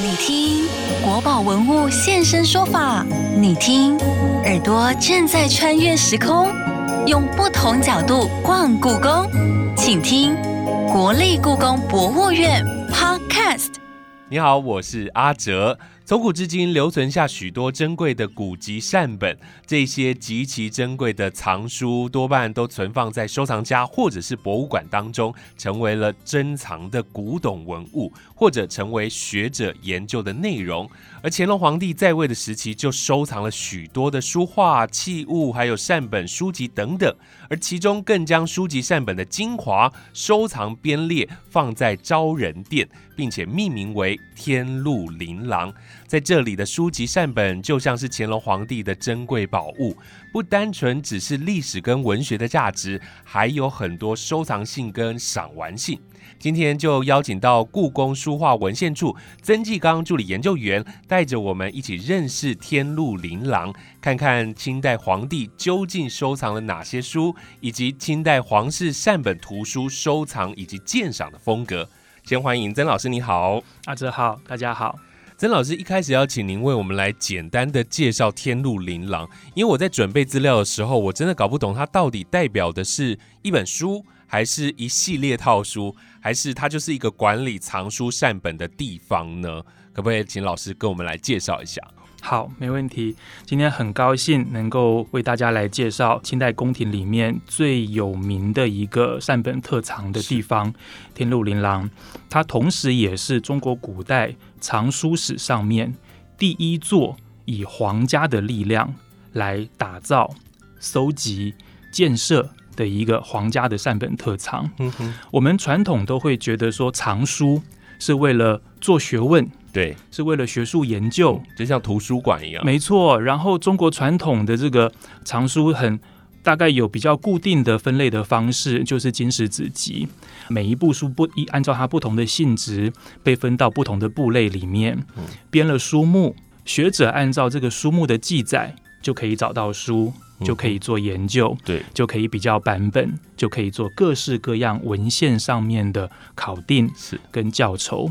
你听国宝文物现身说法，你听耳朵正在穿越时空，用不同角度逛故宫，请听国立故宫博物院 Podcast。你好，我是阿哲。从古至今，留存下许多珍贵的古籍善本。这些极其珍贵的藏书，多半都存放在收藏家或者是博物馆当中，成为了珍藏的古董文物，或者成为学者研究的内容。而乾隆皇帝在位的时期，就收藏了许多的书画、器物，还有善本书籍等等。而其中更将书籍善本的精华收藏编列，放在昭仁殿，并且命名为天禄琳琅。在这里的书籍善本就像是乾隆皇帝的珍贵宝物，不单纯只是历史跟文学的价值，还有很多收藏性跟赏玩性。今天就邀请到故宫书画文献处曾纪刚助理研究员，带着我们一起认识天禄琳琅，看看清代皇帝究竟收藏了哪些书，以及清代皇室善本图书收藏以及鉴赏的风格。先欢迎曾老师，你好，阿哲好，大家好。曾老师一开始要请您为我们来简单的介绍天禄琳琅，因为我在准备资料的时候，我真的搞不懂它到底代表的是一本书，还是一系列套书，还是它就是一个管理藏书善本的地方呢？可不可以请老师跟我们来介绍一下？好，没问题。今天很高兴能够为大家来介绍清代宫廷里面最有名的一个善本特藏的地方——天禄琳琅。它同时也是中国古代藏书史上面第一座以皇家的力量来打造、搜集、建设的一个皇家的善本特藏。嗯哼，我们传统都会觉得说藏书是为了做学问。对，是为了学术研究，就像图书馆一样。没错，然后中国传统的这个藏书很大概有比较固定的分类的方式，就是经史子集，每一部书不一按照它不同的性质被分到不同的部类里面，编了书目，学者按照这个书目的记载就可以找到书，就可以做研究，对，就可以比较版本，就可以做各式各样文献上面的考定是跟教酬。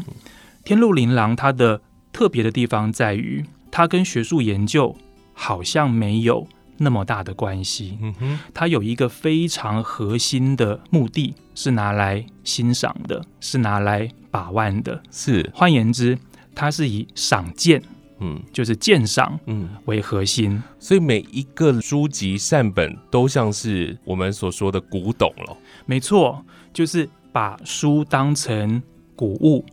天禄琳琅它的特别的地方在于，它跟学术研究好像没有那么大的关系。嗯哼，它有一个非常核心的目的，是拿来欣赏的，是拿来把玩的。是，换言之，它是以赏鉴，嗯，就是鉴赏，嗯，为核心。所以每一个书籍善本都像是我们所说的古董了。没错，就是把书当成古物。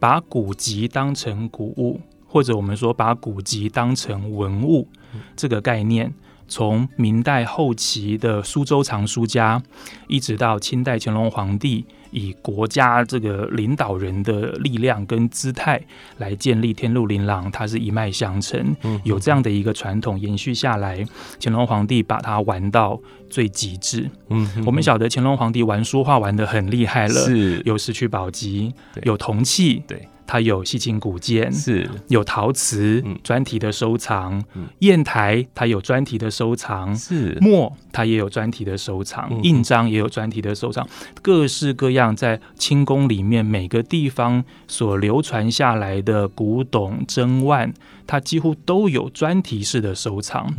把古籍当成古物，或者我们说把古籍当成文物，这个概念，从明代后期的苏州藏书家，一直到清代乾隆皇帝，以国家这个领导人的力量跟姿态来建立天禄琳琅，它是一脉相承，有这样的一个传统延续下来。乾隆皇帝把它玩到最极致。嗯，我们晓得乾隆皇帝玩书画玩的很厉害了，是有石渠宝笈，有铜器，对。它有细青古建，是。有陶瓷专题的收藏；砚台它有专题的收藏，是。墨它也有专题的收藏，印章也有专题的收藏，各式各样在清宫里面每个地方所流传下来的古董珍玩，它几乎都有专题式的收藏。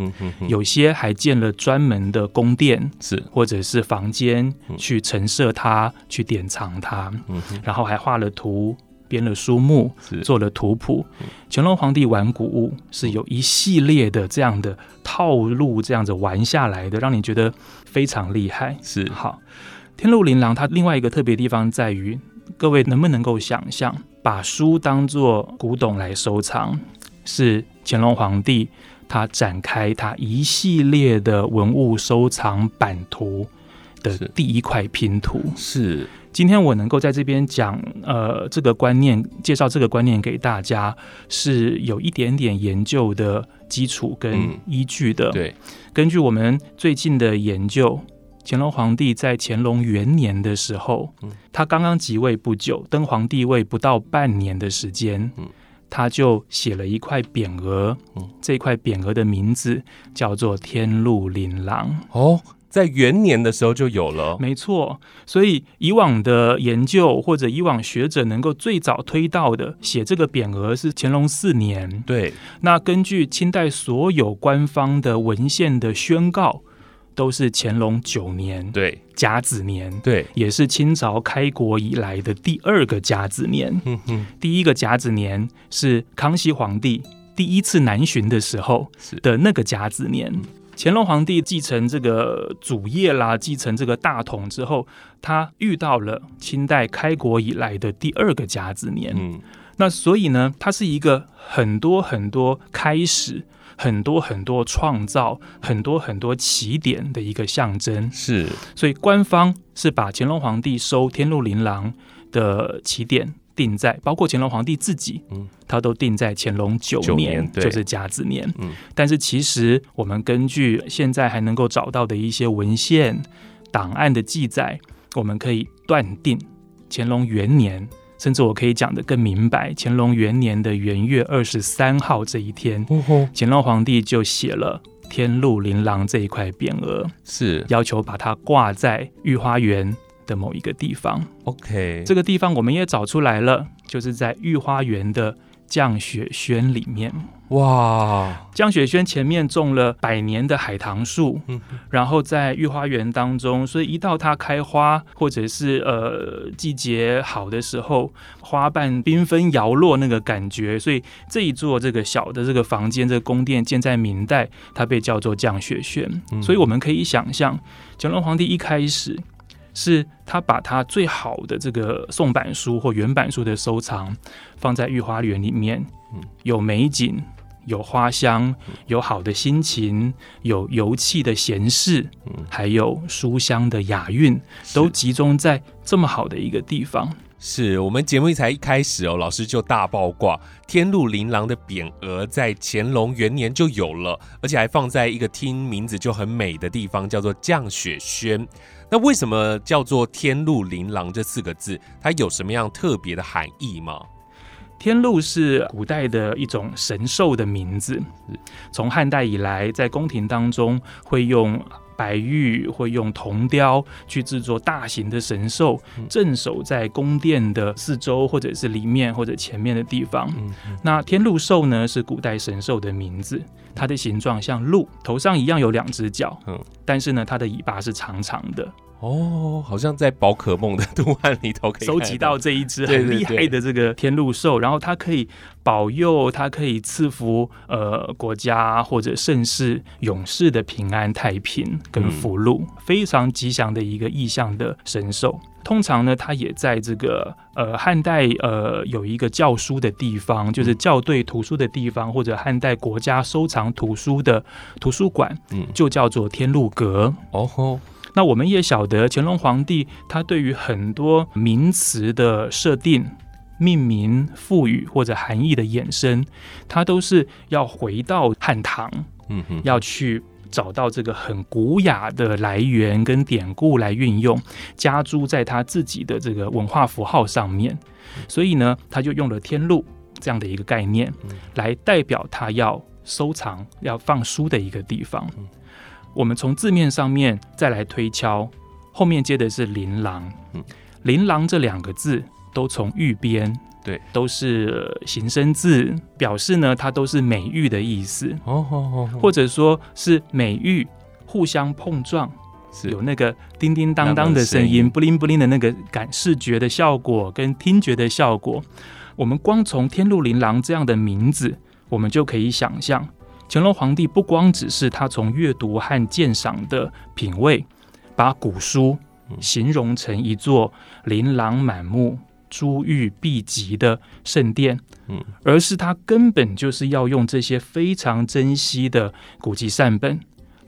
有些还建了专门的宫殿，是。或者是房间去陈设它，去典藏它，然后还画了图。编了书目，做了图谱。乾隆皇帝玩古物是有一系列的这样的套路，这样子玩下来的，让你觉得非常厉害。是好，天禄琳琅它另外一个特别地方在于，各位能不能够想象，把书当做古董来收藏，是乾隆皇帝他展开他一系列的文物收藏版图的第一块拼图。是。今天我能够在这边讲，呃，这个观念，介绍这个观念给大家，是有一点点研究的基础跟依据的。对，根据我们最近的研究，乾隆皇帝在乾隆元年的时候，他刚刚即位不久，登皇帝位不到半年的时间，他就写了一块匾额，这块匾额的名字叫做“天禄琳琅”。哦。在元年的时候就有了。没错，所以以往的研究或者以往学者能够最早推到的写这个匾额是乾隆四年。对，那根据清代所有官方的文献的宣告，都是乾隆九年对，甲子年，对，也是清朝开国以来的第二个甲子年。嗯哼，第一个甲子年是康熙皇帝第一次南巡的时候的那个甲子年。乾隆皇帝继承这个祖业啦，继承这个大统之后，他遇到了清代开国以来的第二个甲子年。嗯，那所以呢，它是一个很多很多开始、很多很多创造、很多很多起点的一个象征。是，所以官方是把乾隆皇帝收天禄琳琅的起点定在，包括乾隆皇帝自己，嗯他都定在乾隆九九年，就是甲子年。嗯但是其实我们根据现在还能够找到的一些文献档案的记载，我们可以断定乾隆元年。甚至我可以讲得更明白，乾隆元年的元月二十三号这一天，哦，乾隆皇帝就写了“天禄琳琅”这一块匾额，是要求把它挂在御花园的某一个地方。OK，这个地方我们也找出来了，就是在御花园的降雪轩里面。哇，降雪轩前面种了百年的海棠树，嗯然后在御花园当中，所以一到它开花或者是呃季节好的时候，花瓣缤纷摇落那个感觉，所以这一座这个小的这个房间，这个宫殿建在明代，它被叫做降雪轩。嗯所以我们可以想象，乾隆皇帝一开始。是他把他最好的这个宋版书或原版书的收藏放在御花园里面，嗯。有美景，有花香，有好的心情，有油气的闲适，嗯。还有书香的雅韵，都集中在这么好的一个地方。是我们节目才一开始哦，老师就大爆挂，天禄琳琅的匾额在乾隆元年就有了，而且还放在一个听名字就很美的地方，叫做降雪轩。那为什么叫做天禄琳琅这四个字？它有什么样特别的含义吗？天禄是古代的一种神兽的名字，从汉代以来，在宫廷当中会用白玉，会用铜雕去制作大型的神兽，镇守在宫殿的四周，或者是里面或者前面的地方。嗯，那天禄兽呢，是古代神兽的名字，它的形状像鹿，头上一样有两只脚，嗯但是呢，它的尾巴是长长的。哦，好像在宝可梦的图案里头可以收集到。这一只很厉害的这个天禄兽，然后它可以保佑，它可以赐福呃国家或者盛世勇士的平安太平跟福禄，非常吉祥的一个意象的神兽。通常呢，它也在这个呃汉代呃有一个教书的地方，就是校对图书的地方，或者汉代国家收藏图书的图书馆，嗯。就叫做天禄阁。哦吼，那我们也晓得，乾隆皇帝他对于很多名词的设定、命名、赋予或者含义的衍生，他都是要回到汉唐，嗯哼，要去找到这个很古雅的来源跟典故来运用，加诸在他自己的这个文化符号上面。所以呢，他就用了天禄这样的一个概念嗯，来代表他要收藏、要放书的一个地方嗯。我们从字面上面再来推敲，后面接的是琳琅嗯。琳琅这两个字都从玉边，对，都是呃形声字，表示呢它都是美玉的意思。哦或者说是美玉互相碰撞，是有那个叮叮当当的声声音音，不灵不灵的那个感视觉的效果跟听觉的效果。我们光从天禄琳琅这样的名字，我们就可以想象，乾隆皇帝不光只是他从阅读和鉴赏的品味，把古书形容成一座琳琅满目、珠玉璧极的圣殿，嗯。而是他根本就是要用这些非常珍惜的古籍善本，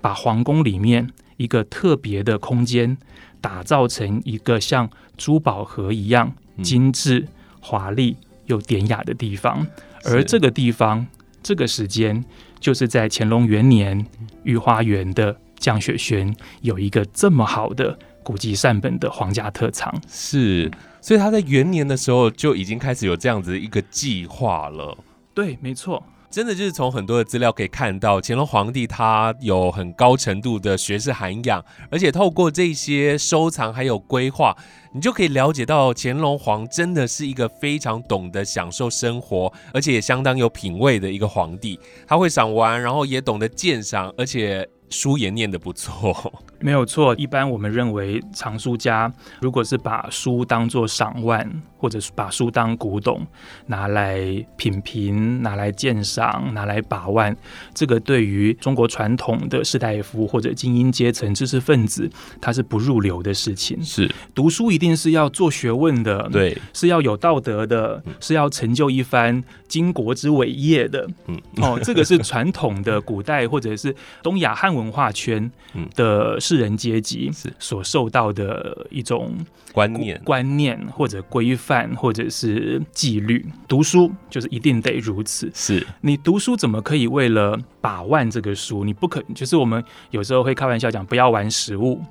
把皇宫里面一个特别的空间打造成一个像珠宝盒一样嗯。精致、华丽又典雅的地方。而这个地方，这个时间，就是在乾隆元年御花园的降雪轩有一个这么好的古籍善本的皇家特藏。是，所以他在元年的时候就已经开始有这样子一个计划了。对，没错。真的就是从很多的资料可以看到，乾隆皇帝他有很高程度的学识涵养，而且透过这些收藏还有规划，你就可以了解到乾隆皇真的是一个非常懂得享受生活，而且也相当有品味的一个皇帝。他会赏玩，然后也懂得鉴赏，而且书也念得不错。没有错，一般我们认为藏书家如果是把书当做赏玩，或者是把书当古董拿来品评、拿来鉴赏、拿来把玩，这个对于中国传统的士大夫或者精英阶层知识分子，他是不入流的事情。是读书一定是要做学问的，对，是要有道德的，是要成就一番巾帼之伟业的。嗯，哦，这个是传统的古代或者是东亚汉文化圈的。士人阶级是所受到的一种观念、观念或者规范，或者是纪律。读书就是一定得如此。是你读书怎么可以为了把玩这个书？你不可就是我们有时候会开玩笑讲不要玩食物。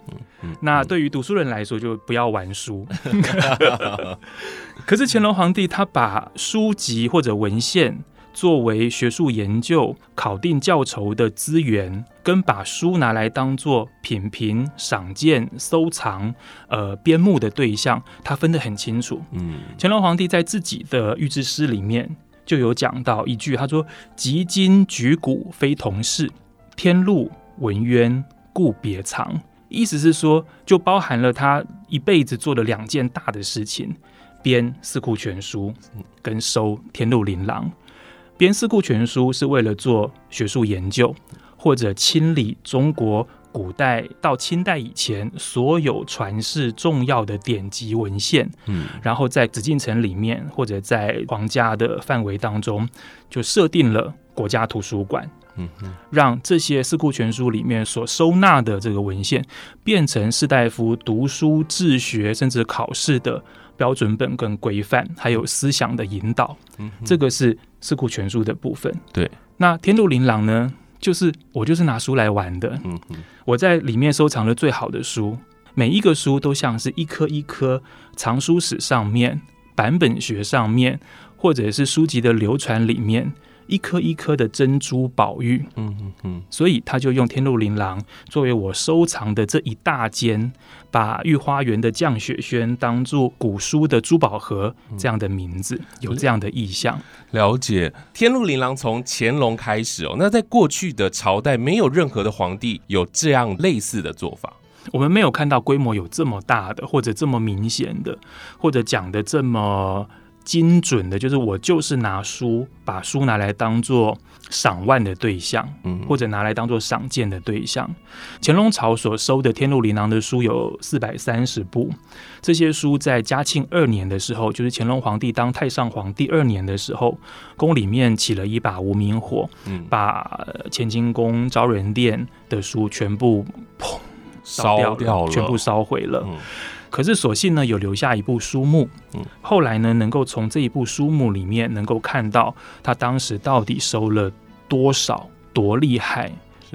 那对于读书人来说，就不要玩书。可是乾隆皇帝他把书籍或者文献。作为学术研究、考定教酬的资源，跟把书拿来当做品评、赏鉴、收藏、呃编目的对象，他分得很清楚。嗯，乾隆皇帝在自己的御制诗里面就有讲到一句，他说：“集今举古非同事，天禄文渊故别藏。”意思是说，就包含了他一辈子做的两件大的事情：编《四库全书》跟收《天禄琳琅》。编《四库全书》是为了做学术研究，或者清理中国古代到清代以前所有传世重要的典籍文献，嗯，然后在紫禁城里面或者在皇家的范围当中，就设定了国家图书馆，嗯让这些《四库全书》里面所收纳的这个文献，变成士大夫读书、治学甚至考试的。标准本跟规范，还有思想的引导，嗯这个是四库全书的部分。对，那天禄琳琅呢？就是我就是拿书来玩的。嗯我在里面收藏了最好的书，每一个书都像是一颗一颗藏书史上面、版本学上面，或者是书籍的流传里面。一颗一颗的珍珠宝玉，嗯嗯嗯，所以他就用天禄琳琅作为我收藏的这一大间，把御花园的降雪轩当做古书的珠宝盒这样的名字，有这样的意象。了解天禄琳琅从乾隆开始哦，那在过去的朝代没有任何的皇帝有这样类似的做法，我们没有看到规模有这么大的，或者这么明显的，或者讲的这么。精准的，就是我就是拿书，把书拿来当做赏玩的对象，嗯，或者拿来当做赏鉴的对象。乾隆朝所收的天禄琳琅的书有四百三十部，这些书在嘉庆二年的时候，就是乾隆皇帝当太上皇第二年的时候，宫里面起了一把无名火，嗯，把乾清宫昭仁殿的书全部砰烧掉了，全部烧毁了。可是所幸呢，有留下一部书目。嗯，后来呢，能够从这一部书目里面，能够看到他当时到底收了多少、多厉害、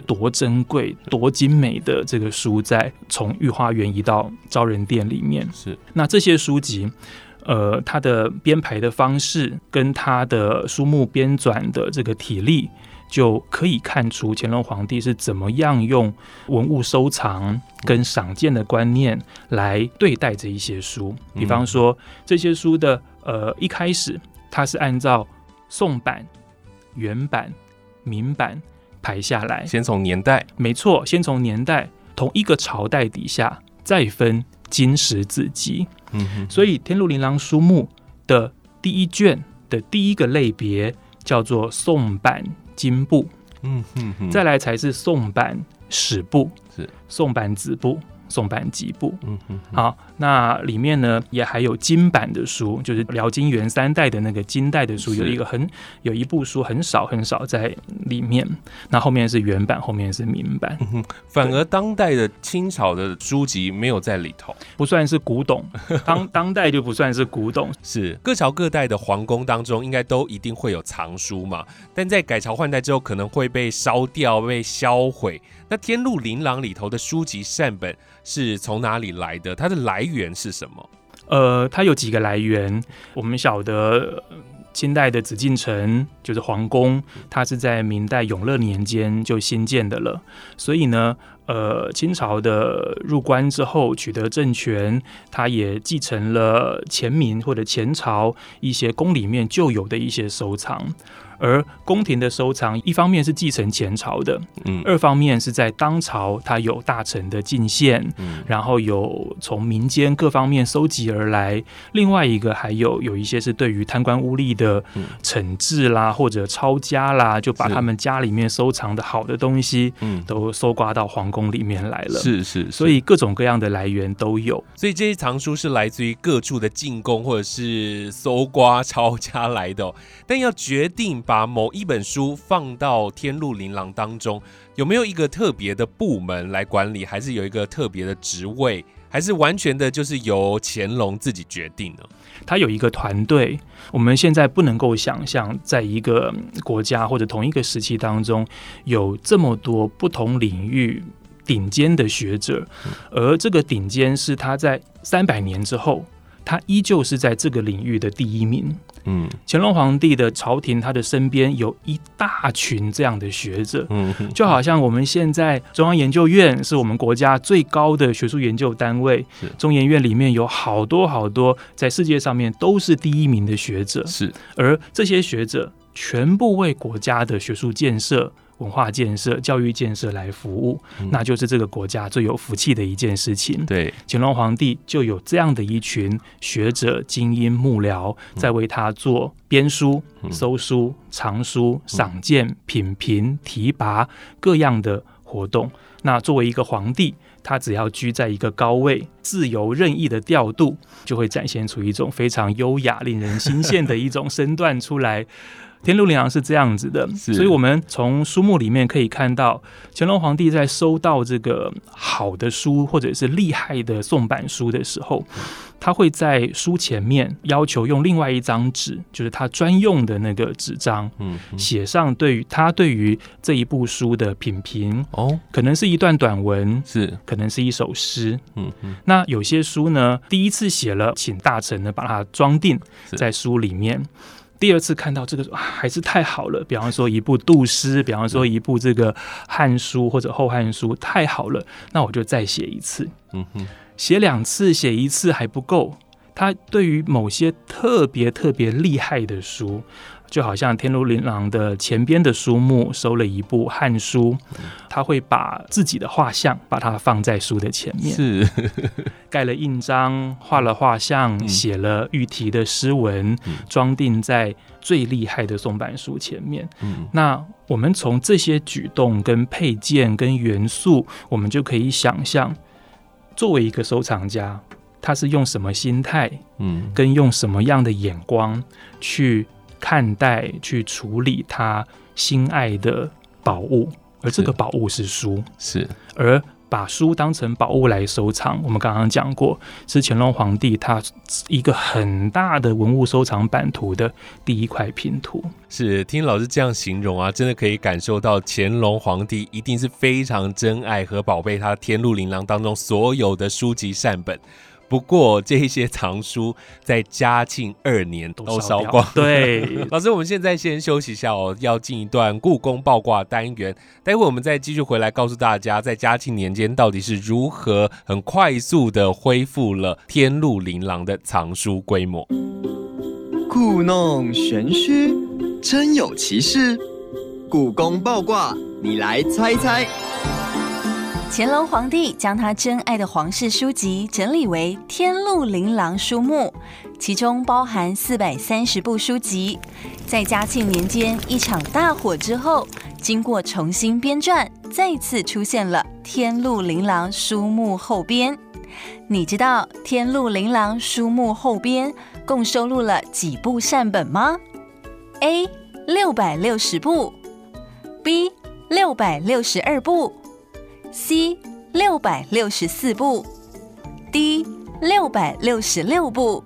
多珍贵、多精美的这个书，在从御花园移到昭仁殿里面。是那这些书籍，呃，它的编排的方式跟它的书目编纂的这个体力。就可以看出乾隆皇帝是怎么样用文物收藏跟赏鉴的观念来对待这一些书。比方说，这些书的呃一开始，它是按照宋版、原版、明版排下来，先从年代，没错，先从年代同一个朝代底下再分金石子集。嗯哼，所以《天禄琳琅书目》的第一卷的第一个类别叫做宋版。金部，嗯嗯，再来才是宋版史部，是。宋版子部。宋版几部，嗯嗯，好，那里面呢也还有金版的书，就是辽金元三代的那个金代的书，有一个很有一部书很少很少在里面，那后面是原版，后面是明版，反而当代的清朝的书籍没有在里头，不算是古董，当当代就不算是古董，是。各朝各代的皇宫当中应该都一定会有藏书嘛，但在改朝换代之后可能会被烧掉、被销毁。那《天禄琳琅》里头的书籍善本是从哪里来的？它的来源是什么？呃，它有几个来源。我们晓得清代的紫禁城就是皇宫，它是在明代永乐年间就新建的了，所以呢，呃，清朝的入关之后取得政权，它也继承了前明或者前朝一些宫里面就有的一些收藏。而宫廷的收藏，一方面是继承前朝的，嗯二方面是在当朝它有大臣的进献，嗯然后有从民间各方面收集而来。另外一个还有有一些是对于贪官污吏的嗯惩治啦，或者抄家啦，就把他们家里面收藏的好的东西嗯，都搜刮到皇宫里面来了。，是是，所以各种各样的来源都有。所以这些藏书是来自于各处的进贡或者是搜刮抄家来的、哦，但要决定把某一本书放到天禄琳琅当中，有没有一个特别的部门来管理，还是有一个特别的职位，还是完全的就是由乾隆自己决定呢？他有一个团队，我们现在不能够想象，在一个嗯国家或者同一个时期当中，有这么多不同领域顶尖的学者，而这个顶尖是他在三百年之后，他依旧是在这个领域的第一名。嗯。乾隆皇帝的朝廷，他的身边有一大群这样的学者，嗯，就好像我们现在中央研究院是我们国家最高的学术研究单位是，中研院里面有好多好多在世界上面都是第一名的学者，是。而这些学者全部为国家的学术建设。文化建设、教育建设来服务，嗯那就是这个国家最有福气的一件事情。对，乾隆皇帝就有这样的一群学者、精英幕僚，在为他做编书、嗯搜书、藏书、赏鉴、品评、提拔各样的活动。那作为一个皇帝，他只要居在一个高位，自由任意的调度，就会展现出一种非常优雅、令人心羡的一种身段出来。天禄琳琅是这样子的，所以我们从书目里面可以看到，乾隆皇帝在收到这个好的书或者是厉害的宋版书的时候，他会在书前面要求用另外一张纸，就是他专用的那个纸张，嗯嗯写上对于他对于这一部书的品评，哦，可能是一段短文，是，可能是一首诗。嗯嗯那有些书呢，第一次写了，请大臣呢把它装订在书里面。第二次看到这个、啊、还是太好了，比方说一部杜诗，比方说一部这个《汉书》或者《后汉书》，太好了，那我就再写一次。嗯哼，写两次、写一次还不够，他对于某些特别特别厉害的书，就好像天禄琳琅的前边的书目收了一部《汉书》，他会把自己的画像把它放在书的前面，是，盖了印章，画了画像，嗯。写了御题的诗文嗯，装订在最厉害的松板书前面。嗯。那我们从这些举动、跟配件、跟元素，我们就可以想象，作为一个收藏家，他是用什么心态，嗯。跟用什么样的眼光去看待、去处理他心爱的宝物，而这个宝物是书，是，而。把书当成宝物来收藏，我们刚刚讲过，是乾隆皇帝他一个很大的文物收藏版图的第一块拼图。是，听老师这样形容啊，真的可以感受到乾隆皇帝一定是非常珍爱和宝贝他天禄琳琅当中所有的书籍善本。不过这些藏书在嘉庆二年都烧掉光。对，老师，我们现在先休息一下哦，要进一段故宫爆卦单元。待会我们再继续回来告诉大家，在嘉庆年间到底是如何很快速的恢复了天禄琳琅的藏书规模。故弄玄虚，真有其事。故宫爆卦，你来猜猜。乾隆皇帝将他珍爱的皇室书籍整理为《天禄琳琅书目》，其中包含四百三十部书籍。在嘉庆年间一场大火之后，经过重新编撰，再次出现了《天禄琳琅书目》后编。你知道《天禄琳琅书目》后编共收录了几部善本吗？A. 六百六十部，B. 六百六十二部。C 六百六十四部，D 六百六十六部。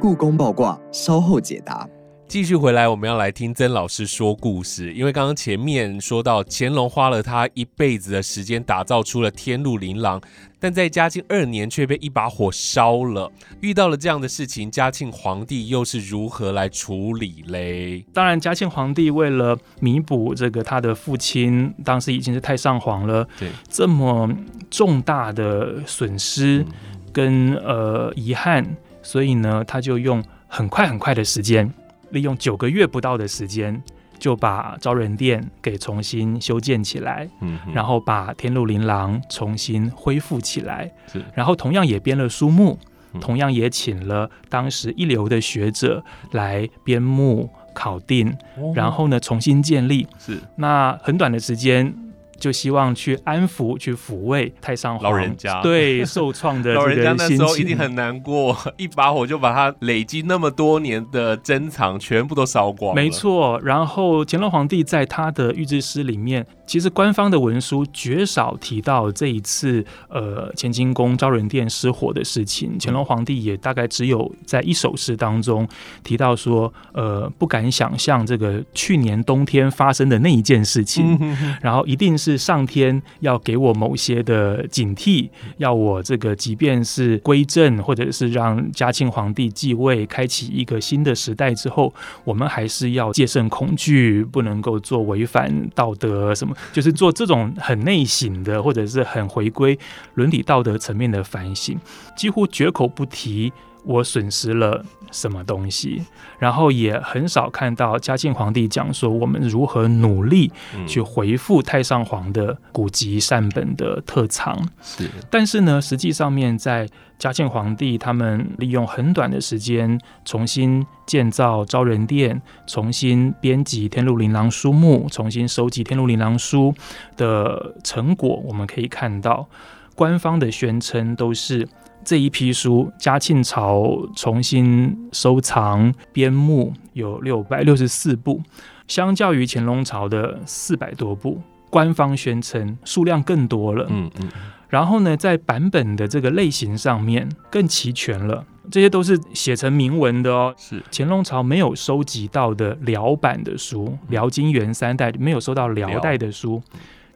故宫报卦，稍后解答。继续回来，我们要来听曾老师说故事。因为刚刚前面说到乾隆花了他一辈子的时间打造出了天禄琳琅，但在嘉庆二年却被一把火烧了。遇到了这样的事情，嘉庆皇帝又是如何来处理嘞？当然，嘉庆皇帝为了弥补这个他的父亲当时已经是太上皇了，对，这么重大的损失跟呃遗憾，所以呢，他就用很快很快的时间。利用九个月不到的时间，就把招人殿给重新修建起来，嗯，然后把天禄琳琅重新恢复起来，是，然后同样也编了书目，同样也请了当时一流的学者来编目考定，然后呢重新建立，是，那很短的时间。就希望去安抚、去抚慰太上皇。老人家。对受创的老人家那时候一定很难过，一把火就把他累积那么多年的珍藏全部都烧光。没错，然后乾隆皇帝在他的御制诗里面，其实官方的文书绝少提到这一次呃乾清宫昭仁殿失火的事情。乾隆皇帝也大概只有在一首诗当中提到说，呃不敢想象这个去年冬天发生的那一件事情，然后一定是。是上天要给我某些的警惕，要我这个即便是归正，或者是让嘉庆皇帝继位，开启一个新的时代之后，我们还是要戒慎恐惧，不能够做违反道德什么，就是做这种很内省的，或者是很回归伦理道德层面的反省，几乎绝口不提我损失了。什么东西，然后也很少看到嘉庆皇帝讲说我们如何努力去回复太上皇的古籍善本的特长。是，但是呢，实际上面在嘉庆皇帝他们利用很短的时间重新建造昭仁殿，重新编辑《天禄琳琅》书目，重新收集《天禄琳琅》书的成果，我们可以看到官方的宣称都是。这一批书，嘉庆朝重新收藏编目有六百六十四部，相较于乾隆朝的四百多部，官方宣称数量更多了。嗯嗯。然后呢，在版本的这个类型上面更齐全了，这些都是写成铭文的哦。是乾隆朝没有收集到的辽版的书，辽金元三代没有收到辽代的书。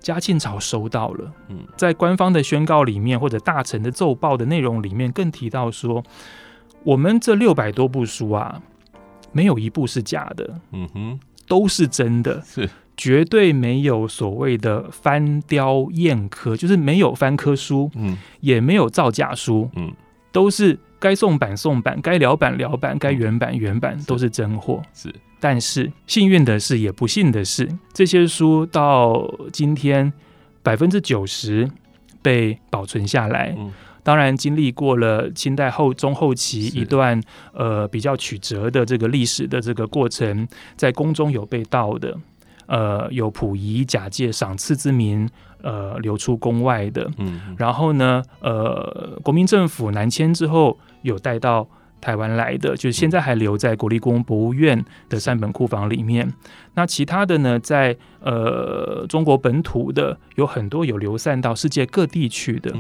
嘉庆朝收到了，嗯，在官方的宣告里面，或者大臣的奏报的内容里面，更提到说，我们这六百多部书啊，没有一部是假的，嗯哼，都是真的，是。绝对没有所谓的翻雕验科，就是没有翻科书，嗯，也没有造假书，嗯，都是该送版送版，该聊版聊版，该原版原版，都是真货，是。但是幸运的是，也不幸的是，这些书到今天百分之九十被保存下来。嗯，当然经历过了清代后中后期一段呃比较曲折的这个历史的这个过程，在宫中有被盗的，呃，有溥仪假借赏赐之名，呃，流出宫外的。嗯，然后呢，呃，国民政府南迁之后，有带到。台湾来的，就是现在还留在国立故宫博物院的三本库房里面。那其他的呢，在呃中国本土的有很多有流散到世界各地去的。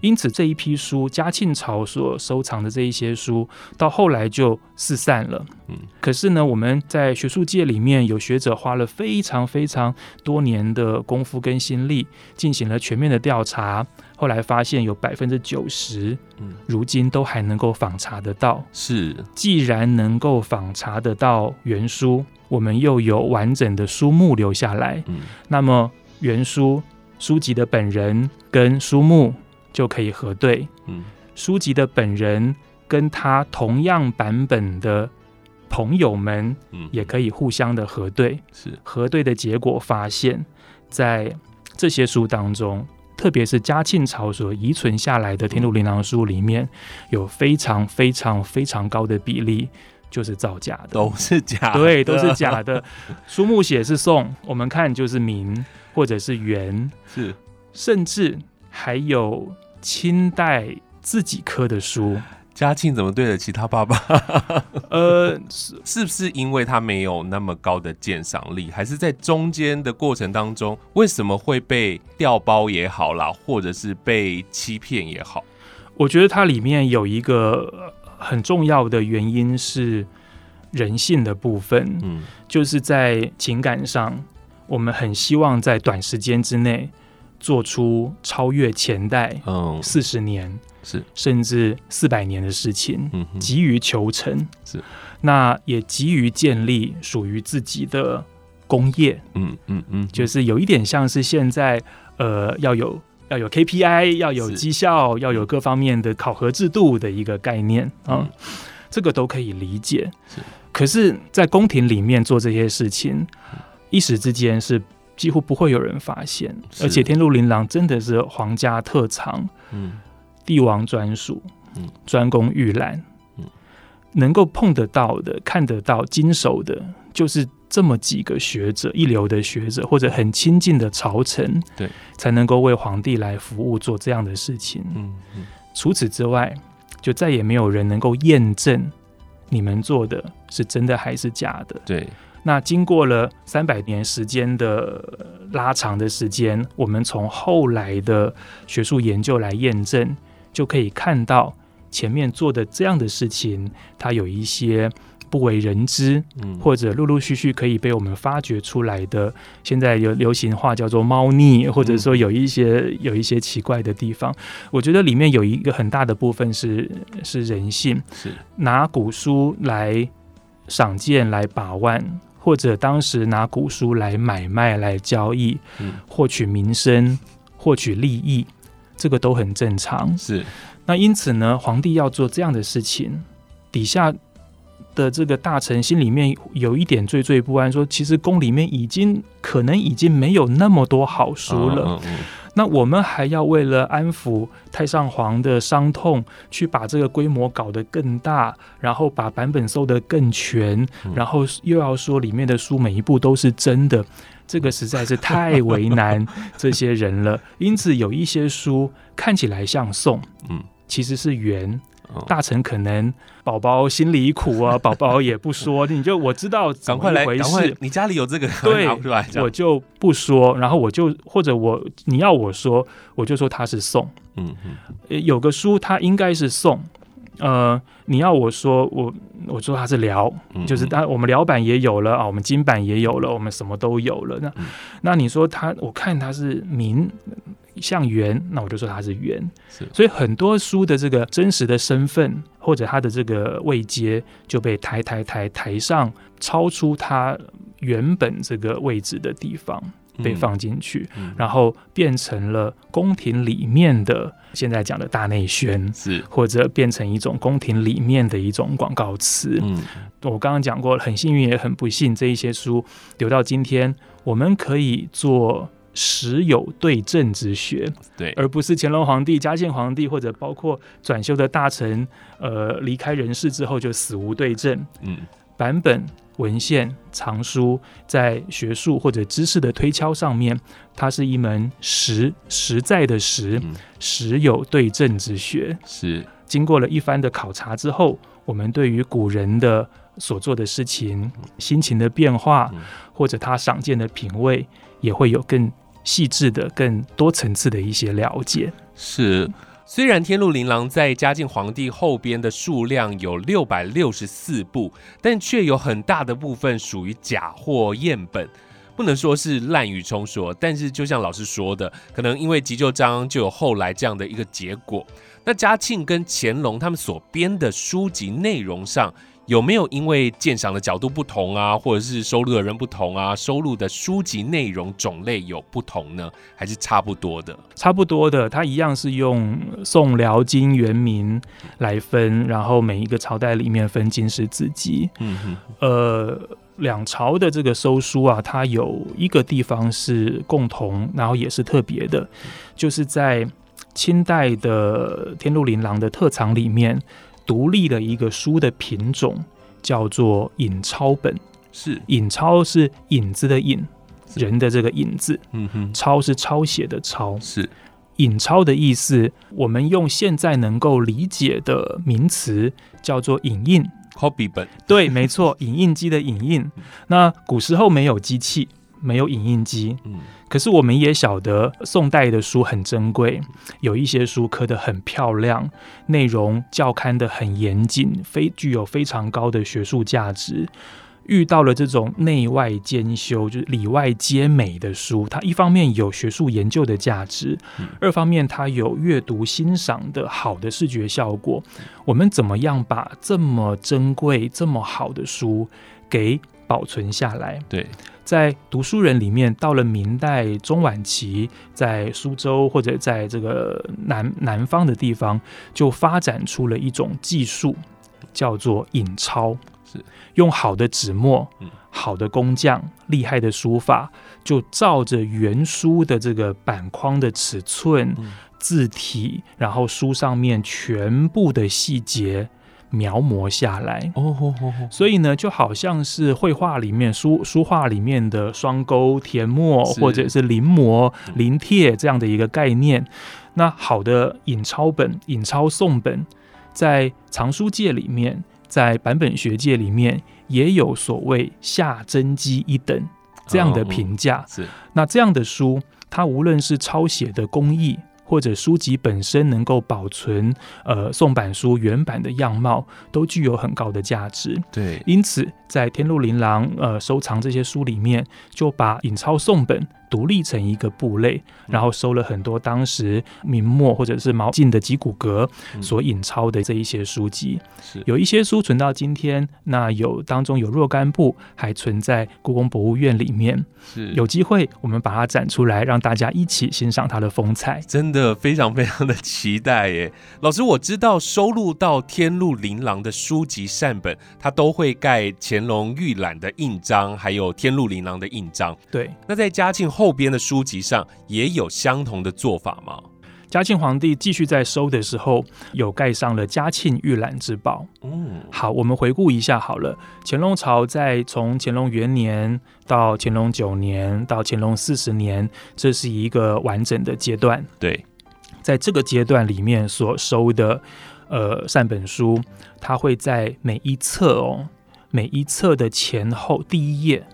因此这一批书，嘉庆朝所收藏的这一些书，到后来就四散了。嗯，可是呢，我们在学术界里面有学者花了非常非常多年的功夫跟心力，进行了全面的调查。后来发现有百分之九十，嗯，如今都还能够访查得到。是，既然能够访查得到原书，我们又有完整的书目留下来，嗯，那么原书书籍的本人跟书目就可以核对，嗯，书籍的本人跟他同样版本的朋友们，嗯，也可以互相的核对。是，核对的结果发现，在这些书当中。特别是嘉庆朝所遗存下来的《天禄琳琅书》里面，有非常非常非常高的比例就是造假的，都是假的，对，都是假的。书目写是宋，我们看就是明或者是元，是，甚至还有清代自己刻的书。嘉庆怎么对得起他爸爸？呃，是是不是因为他没有那么高的鉴赏力，还是在中间的过程当中，为什么会被调包也好啦，或者是被欺骗也好？我觉得它里面有一个很重要的原因是，人性的部分，嗯就是在情感上，我们很希望在短时间之内做出超越前代嗯。四十年是。甚至四百年的事情，嗯急于求成，是。那也急于建立属于自己的工业，嗯嗯嗯，就是有一点像是现在呃要有要有 KPI，要有绩效，要有各方面的考核制度的一个概念啊、嗯这个都可以理解。是。可是，在宫廷里面做这些事情，一时之间是几乎不会有人发现，而且天禄琳琅真的是皇家特长，嗯。帝王专属嗯，专攻玉兰。嗯，能够碰得到的、看得到、经手的，就是这么几个学者，一流的学者或者很亲近的朝臣，对，才能够为皇帝来服务，做这样的事情。嗯嗯。除此之外，就再也没有人能够验证你们做的是真的还是假的。对，那经过了三百年时间的呃拉长的时间，我们从后来的学术研究来验证，就可以看到前面做的这样的事情，它有一些不为人知，嗯或者陆陆续续可以被我们发掘出来的。现在有流行话叫做猫腻，或者说有一些有一些奇怪的地方。我觉得里面有一个很大的部分是是人性，是拿古书来赏鉴、来把玩，或者当时拿古书来买卖、来交易，嗯获取民生、获取利益，这个都很正常。是那因此呢，皇帝要做这样的事情，底下的这个大臣心里面有一点惴惴不安，说其实宫里面已经可能已经没有那么多好书了。嗯嗯那我们还要为了安抚太上皇的伤痛，去把这个规模搞得更大，然后把版本收得更全，嗯然后又要说里面的书每一部都是真的，这个实在是太为难这些人了。因此，有一些书看起来像宋，嗯其实是元。嗯。大臣可能宝宝心里苦啊，宝宝也不说，你就我知道怎赶快来，么一回赶快事，，你家里有这个，对我就不说，然后我就或者我你要我说，我就说他是宋。嗯有个书他应该是宋，呃，你要我说我我说他是辽，嗯，就是当我们辽版也有了啊，我们金版也有了，我们什么都有了。那、嗯。那你说他，我看他是明像圆，那我就说它是圆。是所以很多书的这个真实的身份或者它的这个位阶就被抬抬抬抬上，超出它原本这个位置的地方被放进去，嗯然后变成了宫廷里面的现在讲的大内宣。是或者变成一种宫廷里面的一种广告词。嗯我刚刚讲过，很幸运也很不幸，这一些书留到今天，我们可以做实有对证之学，对，而不是乾隆皇帝、嘉庆皇帝或者包括转修的大臣，呃，离开人世之后就死无对证。嗯。版本、文献、藏书，在学术或者知识的推敲上面，它是一门实实在的实嗯。实有对证之学。是。经过了一番的考察之后，我们对于古人的所做的事情、心情的变化嗯，或者他赏鉴的品味，也会有更细致的、更多层次的一些了解。是。虽然《天禄琳琅》在嘉靖皇帝后边的数量有六百六十四部，但却有很大的部分属于假货赝本，不能说是滥竽充数。但是就像老师说的，可能因为急救章就有后来这样的一个结果。那嘉庆跟乾隆他们所编的书籍内容上，有没有因为鉴赏的角度不同啊，或者是收录的人不同啊，收录的书籍内容种类有不同呢？还是差不多的？差不多的，它一样是用宋、辽、金、元、明来分，然后每一个朝代里面分经史子集。嗯哼，呃，两朝的这个收书啊，它有一个地方是共同，然后也是特别的，就是在清代的天禄琳琅的特藏里面，独立的一个书的品种叫做引抄本。是，引抄是影子的影，人的这个影字，嗯哼，抄是抄写的抄。是，引抄的意思，我们用现在能够理解的名词叫做影印。copy 本，对，没错，影印机的影印。那古时候没有机器，没有影印机。嗯，可是我们也晓得，宋代的书很珍贵，有一些书刻得很漂亮，内容校刊的很严谨，非具有非常高的学术价值。遇到了这种内外兼修，就是里外皆美的书，它一方面有学术研究的价值，二方面它有阅读欣赏的好的视觉效果。我们怎么样把这么珍贵、这么好的书给保存下来？对，在读书人里面，到了明代中晚期，在苏州或者在这个南南方的地方，就发展出了一种技术，叫做印钞。是。用好的纸墨嗯、好的工匠、厉害的书法，就照着原书的这个版框的尺寸、嗯。字体，然后书上面全部的细节描摹下来。哦所以呢，就好像是绘画里面、书书画里面的双钩、填墨，或者是临摹、嗯临帖这样的一个概念。那好的引抄本、引抄宋本，在藏书界里面，在版本学界里面，也有所谓下真机一等这样的评价。是那这样的书，它无论是抄写的工艺，或者书籍本身能够保存呃宋版书原版的样貌，都具有很高的价值。对，因此，在天禄琳琅呃收藏这些书里面，就把引抄宋本独立成一个部类，然后收了很多当时明末或者是毛晋的几股阁嗯所引抄的这一些书籍。是有一些书存到今天，那有当中有若干部还存在故宫博物院里面。是有机会我们把它展出来，让大家一起欣赏它的风采。真的非常非常的期待耶！老师，我知道收录到天禄琳琅的书籍善本，它都会盖乾隆御览的印章，还有天禄琳琅的印章。对，那在嘉庆后边的书籍上也有相同的做法吗？嘉庆皇帝继续在收的时候，有盖上了嘉庆御览之宝。嗯，好，我们回顾一下好了。乾隆朝在从乾隆元年到乾隆九年到乾隆四十年，这是一个完整的阶段。对，在这个阶段里面所收的呃善本书，它会在每一册哦，每一册的前后第一页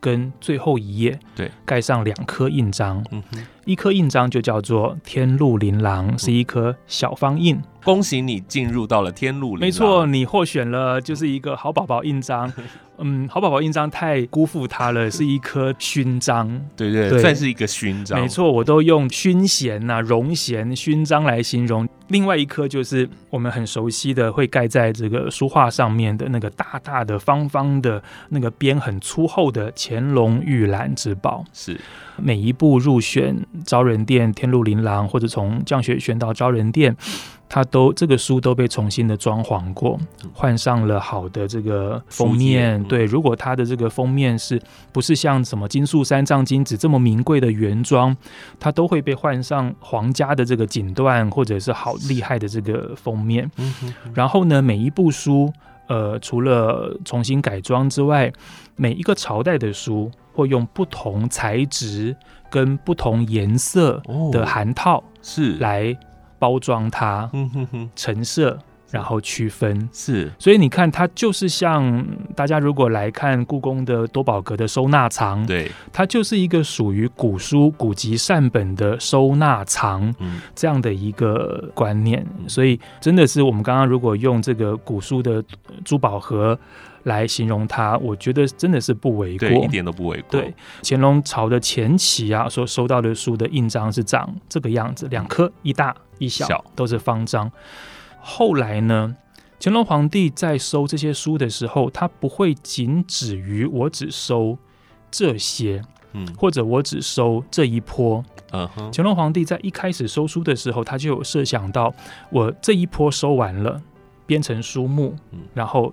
跟最后一页，对，盖上两颗印章。嗯哼，一颗印章就叫做天禄琳琅，是一颗小方印。恭喜你进入到了天禄琳琅。没错，，你获选了，就是一个好宝宝印章。嗯，好宝宝印章太辜负他了，是一颗勋章。对对对算是一个勋章。没，错，我都用勋衔呐、荣衔、勋章来形容。另外一颗就是我们很熟悉的，会盖在这个书画上面的那个大大的、方方的、那个边很粗厚的乾隆御览之宝。是每一步入选招人店、天路琳琅，或者从降雪选到招人店，它都这个书都被重新的装潢过，换上了好的这个封面。嗯对，如果它的这个封面是不是像什么金素三藏金子这么名贵的原装，它都会被换上皇家的这个锦缎，或者是好厉害的这个封面。嗯哼哼然后呢，每一部书，呃，除了重新改装之外，每一个朝代的书会用不同材质跟不同颜色哦。的函套是，来包装它、嗯哼哼，陈设，然后区分。是。所以你看，它就是像大家如果来看故宫的多宝阁的收纳藏，对，它就是一个属于古书、古籍善本的收纳藏。嗯，这样的一个观念，所以真的是我们刚刚如果用这个古书的珠宝盒来形容它，我觉得真的是不为过对，。一点都不为过。对，乾隆朝的前期啊，所收到的书的印章是长这个样子，两颗，一大一小，小都是方章。后来呢，乾隆皇帝在收这些书的时候，他不会仅止于我只收这些，嗯或者我只收这一波，嗯哼，乾隆皇帝在一开始收书的时候，他就有设想到，我这一波收完了，编成书目嗯，然后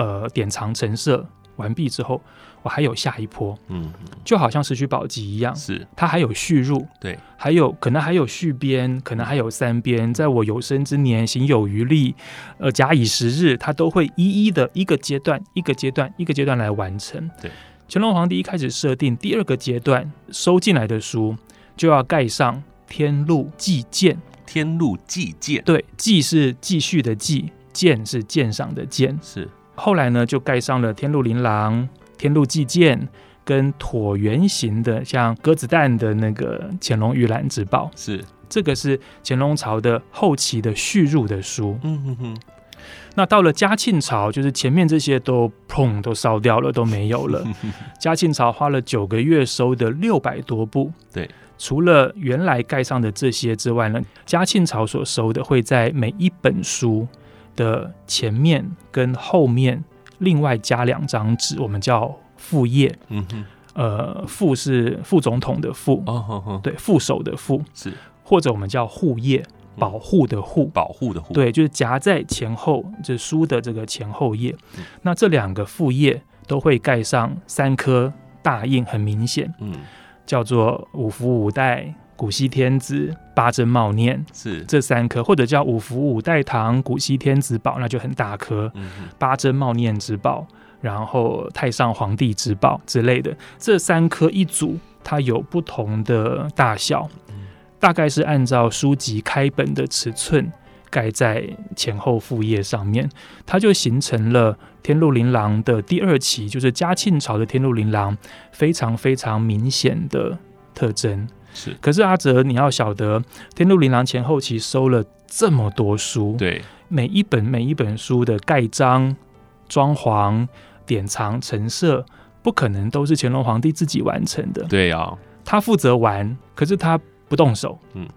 呃典藏陈设完毕之后，我还有下一波，嗯，就好像《石渠宝笈》一样，是它还有续入，对，还有可能还有续编，可能还有三编，在我有生之年，行有余力，呃，假以时日，它都会一一的一个阶段、一个阶段、一个阶段来完成。对，乾隆皇帝一开始设定第二个阶段收进来的书就要盖上天禄祭鉴，天禄祭鉴对，祭是继续的继，鉴是鉴赏的鉴。是后来呢，就盖上了天禄琳琅、天禄祭鉴跟椭圆形的，像鸽子蛋的那个乾隆御览之宝，是，这个是乾隆朝的后期的续入的书。嗯哼哼，那到了嘉庆朝，就是前面这些都砰都烧掉了，都没有了。嘉庆朝花了九个月收的六百多部。对，除了原来盖上的这些之外呢，嘉庆朝所收的会在每一本书的前面跟后面另外加两张纸，我们叫副页。嗯哼，呃，副是副总统的副，对，副手的副，是。或者我们叫护页，保护的护。保护的护，，对，就是夹在前后，就是书的这个前后页。嗯。那这两个副页都会盖上三颗大印，很明显，嗯，叫做五福五代、古稀天子、八珍茂念是，这三颗，或者叫五福五代堂、古稀天子宝，那就很大颗；嗯，八珍茂念之宝，然后太上皇帝之宝之类的，这三颗一组，它有不同的大小，嗯。大概是按照书籍开本的尺寸盖在前后副页上面，它就形成了天禄琳琅的第二期，就是嘉庆朝的天禄琳琅非常非常明显的特征。是，可是阿哲，你要晓得，天禄琳琅前后期收了这么多书，对，每一本每一本书的盖章、装潢、典藏、陈设，不可能都是乾隆皇帝自己完成的。对啊，他负责玩，可是他不动手。嗯，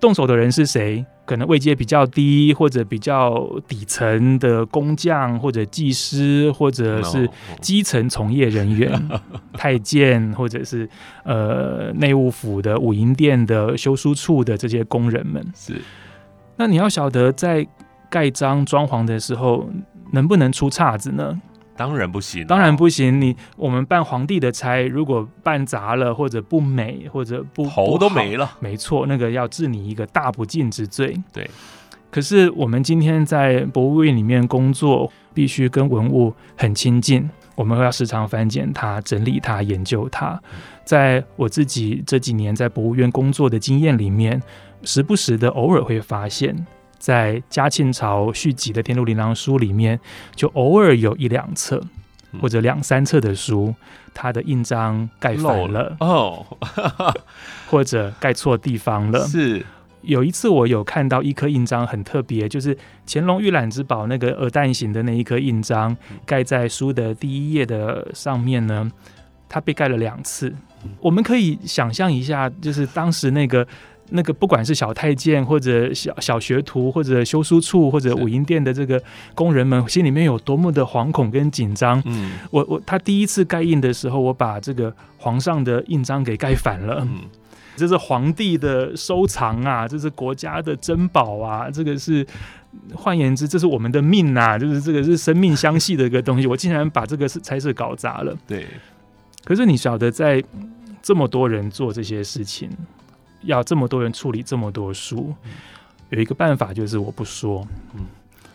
动手的人是谁？可能位阶比较低，或者比较底层的工匠，或者技师，或者是哦基层从业人员，太监，或者是呃内务府的武营店的修书处的这些工人们。是，那你要晓得，在盖章装潢的时候，能不能出岔子呢？当然不行啊，当然不行。你我们办皇帝的差，如果办砸了，或者不美，或者不头都没了，没错，那个要治你一个大不敬之罪。对。可是我们今天在博物院里面工作，必须跟文物很亲近，我们会要时常翻检它、整理它、研究它。在我自己这几年在博物院工作的经验里面，时不时的偶尔会发现，在嘉庆朝续集的《天禄琳琅书》里面，就偶尔有一两册嗯或者两三册的书，它的印章盖漏反了，哦，或者盖错地方了。是，有一次我有看到一颗印章很特别，就是乾隆御览之宝那个鹅蛋形的那一颗印章，盖在书的第一页的上面呢，它被盖了两次。我们可以想象一下，就是当时那个。那个不管是小太监或者小小学徒或者修书处或者是武营殿的这个工人们，心里面有多么的惶恐跟紧张。嗯我我他第一次盖印的时候，我把这个皇上的印章给盖反了。嗯，这是皇帝的收藏啊，这是国家的珍宝啊，这个是换言之，这是我们的命啊，就是这个是生命相系的一个东西。我竟然把这个是差事搞砸了。对，可是你晓得，在这么多人做这些事情，要这么多人处理这么多书，有一个办法就是我不说，嗯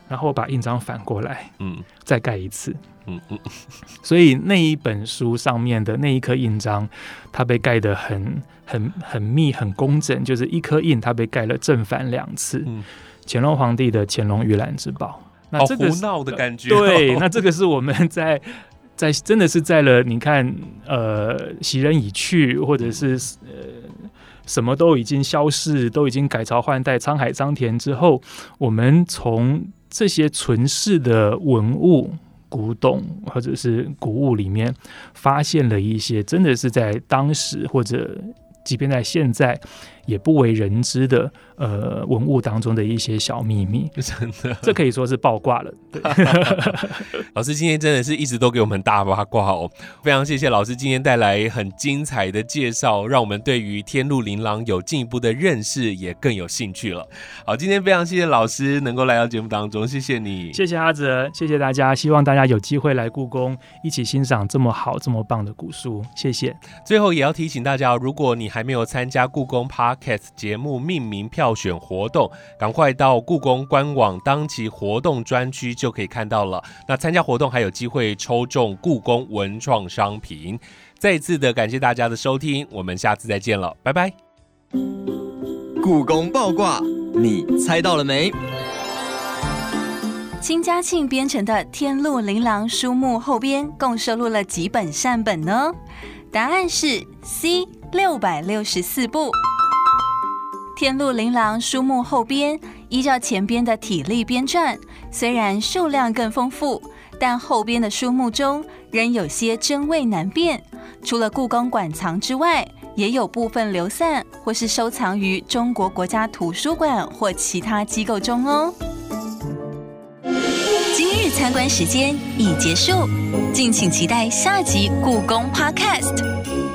然后我把印章反过来嗯再盖一次。嗯嗯，所以那一本书上面的那一颗印章，它被盖得很很很密很工整，就是一颗印它被盖了正反两次。嗯乾隆皇帝的乾隆御览之宝，那好这个是胡闹的感觉，对，那这个是我们在在真的是在了，你看，呃，袭人已去，或者是呃。什么都已经消逝，都已经改朝换代、沧海桑田之后，我们从这些存世的文物、古董或者是古物里面，发现了一些真的是在当时或者即便在现在也不为人知的呃文物当中的一些小秘密，真的。这可以说是爆挂了。对，老师今天真的是一直都给我们大八卦哦，非常谢谢老师今天带来很精彩的介绍，让我们对于天路琳琅有进一步的认识，也更有兴趣了。好，今天非常谢谢老师能够来到节目当中，谢谢你。谢谢阿哲，谢谢大家，希望大家有机会来故宫一起欣赏这么好、这么棒的古书。谢谢。最后也要提醒大家，如果你还没有参加故宫 Podcast 节目命名票选活动，赶快到故宫官网当期活动专区就可以看到了。那参加活动还有机会抽中故宫文创商品。再一次的感谢大家的收听，我们下次再见了，拜拜。故宫爆卦，你猜到了没？金嘉庆编成的《天禄琳琅》书目后边共收录了几本善本呢？答案是 C，六百六十四部。《天禄琳琅》书目后边依照前边的体例编撰，虽然数量更丰富，但后边的书目中仍有些真伪难辨。除了故宫馆藏之外，也有部分流散或是收藏于中国国家图书馆或其他机构中哦。今日参观时间已结束，敬请期待下集故宫 Podcast。